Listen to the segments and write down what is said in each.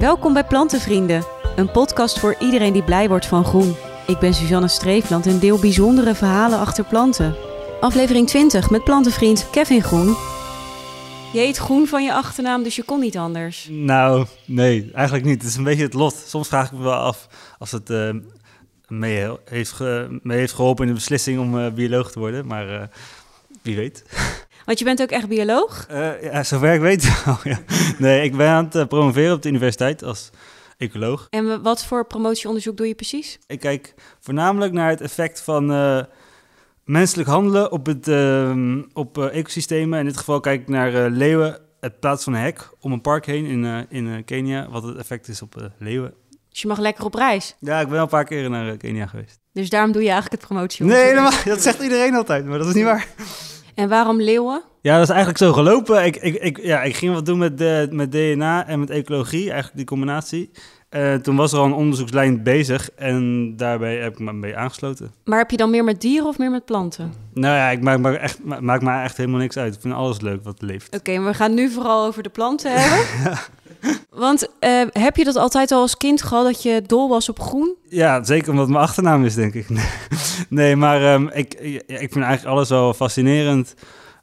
Welkom bij Plantenvrienden, een podcast voor iedereen die blij wordt van groen. Ik ben Suzanne Streefland en deel bijzondere verhalen achter planten. Aflevering 20 met plantenvriend Kevin Groen. Je heet Groen van je achternaam, dus je kon niet anders. Nou, nee, eigenlijk niet. Het is een beetje het lot. Soms vraag ik me wel af als het uh, mee, heeft mee heeft geholpen in de beslissing om uh, bioloog te worden. Maar uh, wie weet. Want je bent ook echt bioloog? Uh, ja, zover ik weet wel, ja. Nee, ik ben aan het promoveren op de universiteit als ecoloog. En wat voor promotieonderzoek doe je precies? Ik kijk voornamelijk naar het effect van uh, menselijk handelen op, het, uh, op ecosystemen. In dit geval kijk ik naar leeuwen, het plaatsen van een hek om een park heen in, in Kenia. Wat het effect is op leeuwen. Dus je mag lekker op reis? Ja, ik ben al een paar keer naar Kenia geweest. Dus daarom doe je eigenlijk het promotieonderzoek? Nee, helemaal, dat zegt iedereen altijd, maar dat is niet waar. En waarom leeuwen? Ja, dat is eigenlijk zo gelopen. Ik, ik, ik, ja, ik ging wat doen met, de, met DNA en met ecologie, eigenlijk die combinatie. Uh, toen was er al een onderzoekslijn bezig en daarbij heb ik me mee aangesloten. Maar heb je dan meer met dieren of meer met planten? Nou ja, ik maak, maak, echt, maak me echt helemaal niks uit. Ik vind alles leuk wat leeft. Oké, okay, we gaan nu vooral over de planten hebben. Want uh, heb je dat altijd al als kind gehad, dat je dol was op groen? Ja, zeker omdat mijn achternaam is, denk ik. nee, maar um, ik, ik vind eigenlijk alles wel fascinerend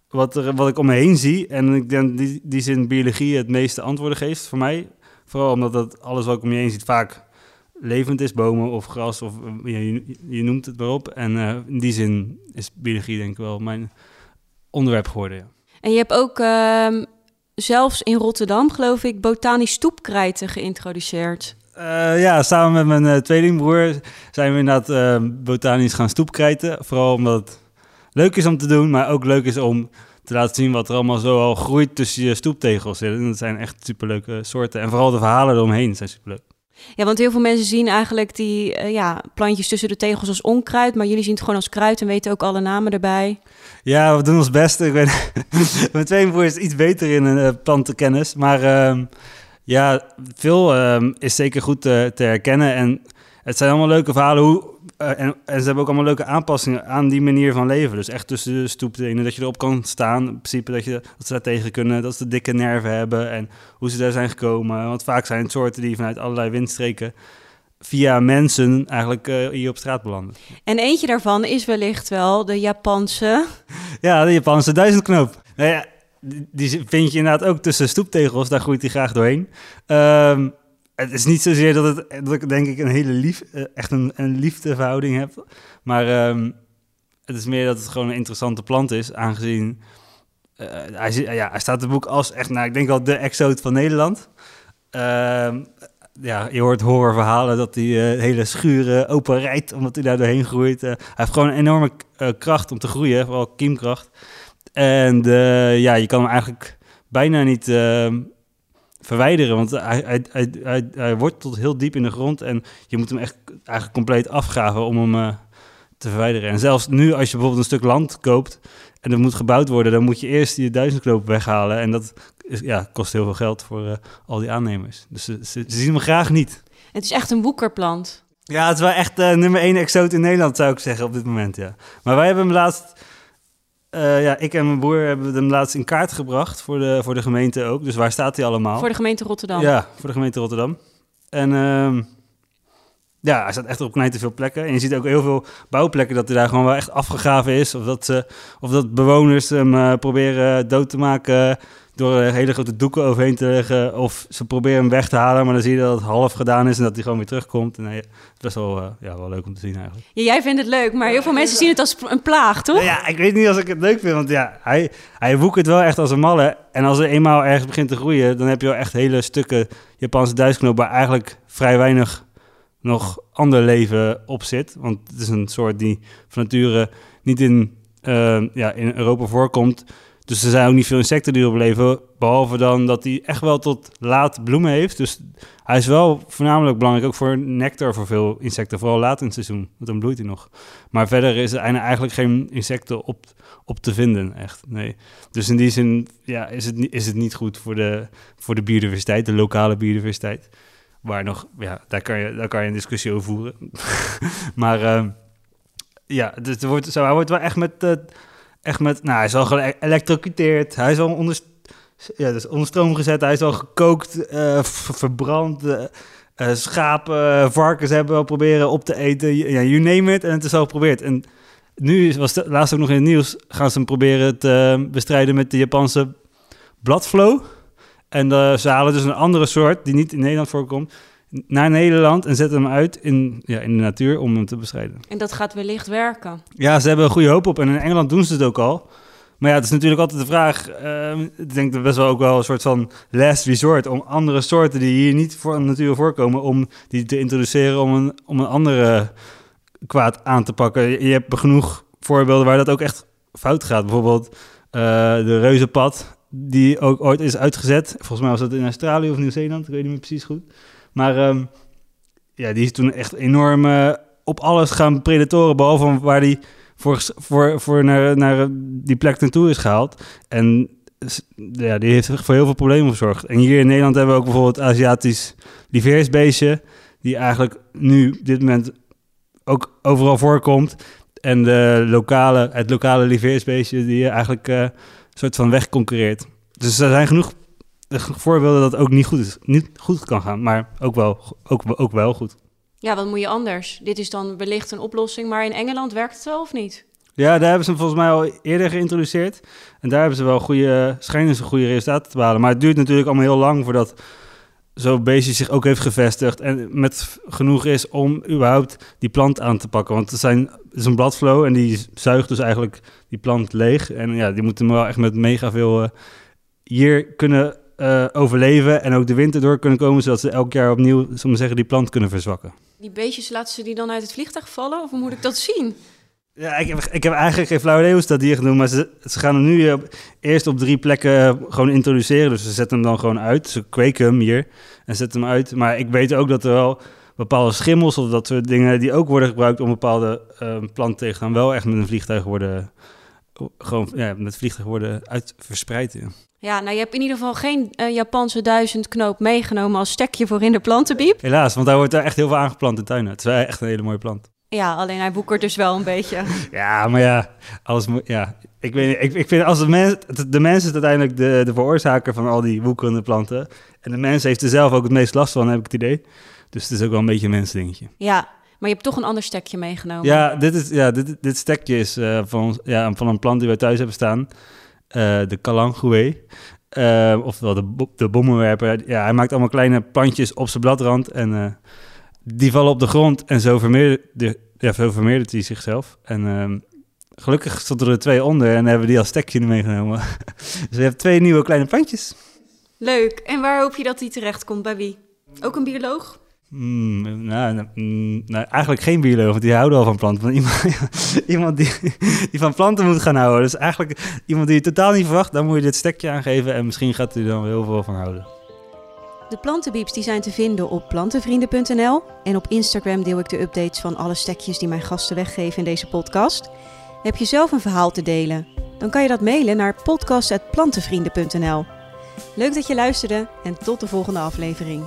wat, er, wat ik om me heen zie. En ik denk die, die zin biologie het meeste antwoorden geeft voor mij. Vooral omdat dat alles wat ik om je heen ziet vaak levend is, bomen of gras of je, je noemt het maar op. En uh, in die zin is biologie denk ik wel mijn onderwerp geworden. Ja. En je hebt ook uh, zelfs in Rotterdam, geloof ik, botanisch stoepkrijten geïntroduceerd. Uh, ja, samen met mijn uh, tweelingbroer zijn we inderdaad uh, botanisch gaan stoepkrijten. Vooral omdat het leuk is om te doen, maar ook leuk is om te laten zien wat er allemaal zo al groeit tussen je stoeptegels. En dat zijn echt superleuke soorten. En vooral de verhalen eromheen zijn superleuk. Ja, want heel veel mensen zien eigenlijk die uh, ja, plantjes tussen de tegels als onkruid. Maar jullie zien het gewoon als kruid en weten ook alle namen erbij. Ja, we doen ons best. Ik ben, mijn tweelingbroer is iets beter in uh, plantenkennis. Maar uh, ja, veel ehm, is zeker goed te, te herkennen. En het zijn allemaal leuke verhalen hoe en, en, ze hebben ook allemaal leuke aanpassingen aan die manier van leven. Dus echt tussen de stoeptenen, dat je erop kan staan. In principe dat, je, dat ze daar tegen kunnen, dat ze dikke nerven hebben en hoe ze daar zijn gekomen. Want vaak zijn het soorten die vanuit allerlei windstreken via mensen eigenlijk uh, hier op straat belanden. En eentje daarvan is wellicht wel de Japanse... Ja, de Japanse duizendknoop. Nou ja, die vind je inderdaad ook tussen stoeptegels, daar groeit hij graag doorheen. Um, het is niet zozeer dat, het, dat ik denk ik een hele lief, uh, echt een, een liefdeverhouding heb. Maar um, het is meer dat het gewoon een interessante plant is, aangezien uh, hij, ja, hij staat het boek als echt, nou, ik denk wel de exoot van Nederland. Uh, ja, je hoort horrorverhalen dat hij uh, hele schuren open rijdt omdat hij daar doorheen groeit. hij heeft gewoon een enorme kracht om te groeien, vooral kiemkracht. En ja, je kan hem eigenlijk bijna niet ehm, verwijderen. Want hij, hij, hij, hij, hij wordt tot heel diep in de grond en je moet hem echt eigenlijk compleet afgraven om hem uh, te verwijderen. En zelfs nu, als je bijvoorbeeld een stuk land koopt en er moet gebouwd worden, dan moet je eerst die duizendknoop weghalen. En dat is, ja, kost heel veel geld voor uh, al die aannemers. Dus ze, ze, ze, zien hem graag niet. Het is echt een woekerplant. Ja, het is wel echt uh, nummer één exoot in Nederland, zou ik zeggen, op dit moment, ja. Maar wij hebben hem laatst uh, ja, ik en mijn broer hebben hem laatst in kaart gebracht voor de, voor de gemeente ook. Dus waar staat hij allemaal? Voor de gemeente Rotterdam. Ja, voor de gemeente Rotterdam. En uh, ja, hij staat echt op knijt te veel plekken. En je ziet ook heel veel bouwplekken dat hij daar gewoon wel echt afgegraven is. Of dat, uh, of dat bewoners hem uh, proberen dood te maken door er hele grote doeken overheen te leggen. Of ze proberen hem weg te halen, maar dan zie je dat het half gedaan is en dat hij gewoon weer terugkomt. En nee, het is best wel, uh, ja, wel leuk om te zien eigenlijk. Ja, jij vindt het leuk, maar heel veel mensen zien het als een plaag, toch? Ja, ik weet niet als ik het leuk vind, want ja, hij, hij woekert wel echt als een malle. En als er eenmaal ergens begint te groeien, dan heb je wel echt hele stukken Japanse duizendknoop waar eigenlijk vrij weinig nog ander leven op zit. Want het is een soort die van nature niet in, uh, ja, in Europa voorkomt. Dus er zijn ook niet veel insecten die erop leven. Behalve dan dat hij echt wel tot laat bloemen heeft. Dus hij is wel voornamelijk belangrijk ook voor nectar voor veel insecten. Vooral laat in het seizoen, want dan bloeit hij nog. Maar verder is er eigenlijk geen insecten op, op te vinden, echt. Nee. Dus in die zin ja, is, het, is het niet goed voor de, voor de biodiversiteit, de lokale biodiversiteit. Waar nog, ja, daar kan je, daar kan je een discussie over voeren. maar uh, ja, dus er wordt, zo, hij wordt wel echt met... Uh, echt met, nou, hij is al geëlektrocuteerd, hij is al onder ja, dus onder stroom gezet. Hij is al gekookt, eh, verbrand. eh, eh, schapen, eh, varkens hebben we al proberen op te eten. Ja, you name it. En het is al geprobeerd. En nu was het laatst ook nog in het nieuws. Gaan ze hem proberen te eh, bestrijden met de Japanse bladflow. En ze halen dus een andere soort die niet in Nederland voorkomt. Naar Nederland en zetten hem uit in, ja, in de natuur om hem te bestrijden. En dat gaat wellicht werken. Ja, ze hebben een goede hoop op. En in Engeland doen ze het ook al. Maar ja, het is natuurlijk altijd de vraag. ehm, ik denk dat best wel ook wel een soort van last resort. Om andere soorten die hier niet voor de natuur voorkomen. Om die te introduceren om een, om een andere kwaad aan te pakken. Je, je hebt genoeg voorbeelden waar dat ook echt fout gaat. Bijvoorbeeld eh, de reuzenpad. Die ook ooit is uitgezet. Volgens mij was dat in Australië of Nieuw-Zeeland. Ik weet niet meer precies goed. Maar ehm, ja, die is toen echt enorm eh, op alles gaan predatoren. Behalve waar die voor, voor, voor naar, naar die plek naartoe is gehaald. En ja, die heeft voor heel veel problemen gezorgd. En hier in Nederland hebben we ook bijvoorbeeld Aziatisch lieveheersbeestje... die eigenlijk nu op dit moment ook overal voorkomt. En de lokale, het lokale lieveheersbeestje die eigenlijk eh, soort van wegconcurreert. Dus er zijn genoeg eh, voorbeelden dat het ook niet goed, is, niet goed kan gaan, maar ook wel, ook, ook wel goed. Ja, wat moet je anders? Dit is dan wellicht een oplossing, maar in Engeland werkt het wel of niet? Ja, daar hebben ze hem volgens mij al eerder geïntroduceerd. En daar hebben ze wel goede, schijnen ze goede resultaten te behalen. Maar het duurt natuurlijk allemaal heel lang voordat zo'n beestje zich ook heeft gevestigd. En met genoeg is om überhaupt die plant aan te pakken. Want het, zijn, het is een bladflow en die zuigt dus eigenlijk die plant leeg. En ja, die moeten wel echt met mega veel eh, hier kunnen eh, overleven. En ook de winter door kunnen komen, zodat ze elk jaar opnieuw, zullen zeggen, die plant kunnen verzwakken. Die beestjes, laten ze die dan uit het vliegtuig vallen? Of moet ik dat zien? Ja, ik heb, ik heb eigenlijk geen flauw idee hoe ze dat hier gaan doen. Maar ze, ze gaan hem nu eerst op drie plekken eh, gewoon introduceren. Dus ze zetten hem dan gewoon uit. Ze kweken hem hier en zetten hem uit. Maar ik weet ook dat er wel bepaalde schimmels of dat soort dingen... die ook worden gebruikt om bepaalde eh, planten tegen te gaan... wel echt met een vliegtuig worden... gewoon ja, met vliegtuig worden uit verspreid. Ja. Ja, nou je hebt in ieder geval geen eh, Japanse duizendknoop meegenomen als stekje voor in de plantenbiep. Helaas, want daar wordt er echt heel veel aangeplant in tuinen. Het is echt een hele mooie plant. Ja, alleen hij woekert dus wel een beetje. Ja, maar ja, alles moet. Ja, ik weet. Ik, ik vind als de mens, de mens is uiteindelijk de, de veroorzaker van al die woekerende planten. En de mens heeft er zelf ook het meest last van, heb ik het idee. Dus het is ook wel een beetje een mensdingetje. Ja, maar je hebt toch een ander stekje meegenomen. Ja, dit, is, ja dit, dit stekje is eh, van, ons- ja, van een plant die wij thuis hebben staan. Eh, de kalangoe. Eh, oftewel de, de bommenwerper. Ja, hij maakt allemaal kleine plantjes op zijn bladrand. En die vallen op de grond. En zo vermeerdert, de, ja, zo vermeerdert hij zichzelf. En ehm, gelukkig stonden er twee onder. En hebben die als stekje meegenomen. dus je hebt twee nieuwe kleine plantjes. Leuk. En waar hoop je dat die terecht komt? Bij wie? Ook een bioloog? Hmm, nou, nou, mm, nou, eigenlijk geen bioloog, want die houden al van planten. Iemand, iemand die, die van planten moet gaan houden. Dus eigenlijk iemand die je totaal niet verwacht, dan moet je dit stekje aangeven. En misschien gaat hij er dan heel veel van houden. De plantenbieps die zijn te vinden op plantenvrienden.nl. En op Instagram deel ik de updates van alle stekjes die mijn gasten weggeven in deze podcast. Heb je zelf een verhaal te delen? Dan kan je dat mailen naar podcast.plantenvrienden.nl. Leuk dat je luisterde en tot de volgende aflevering.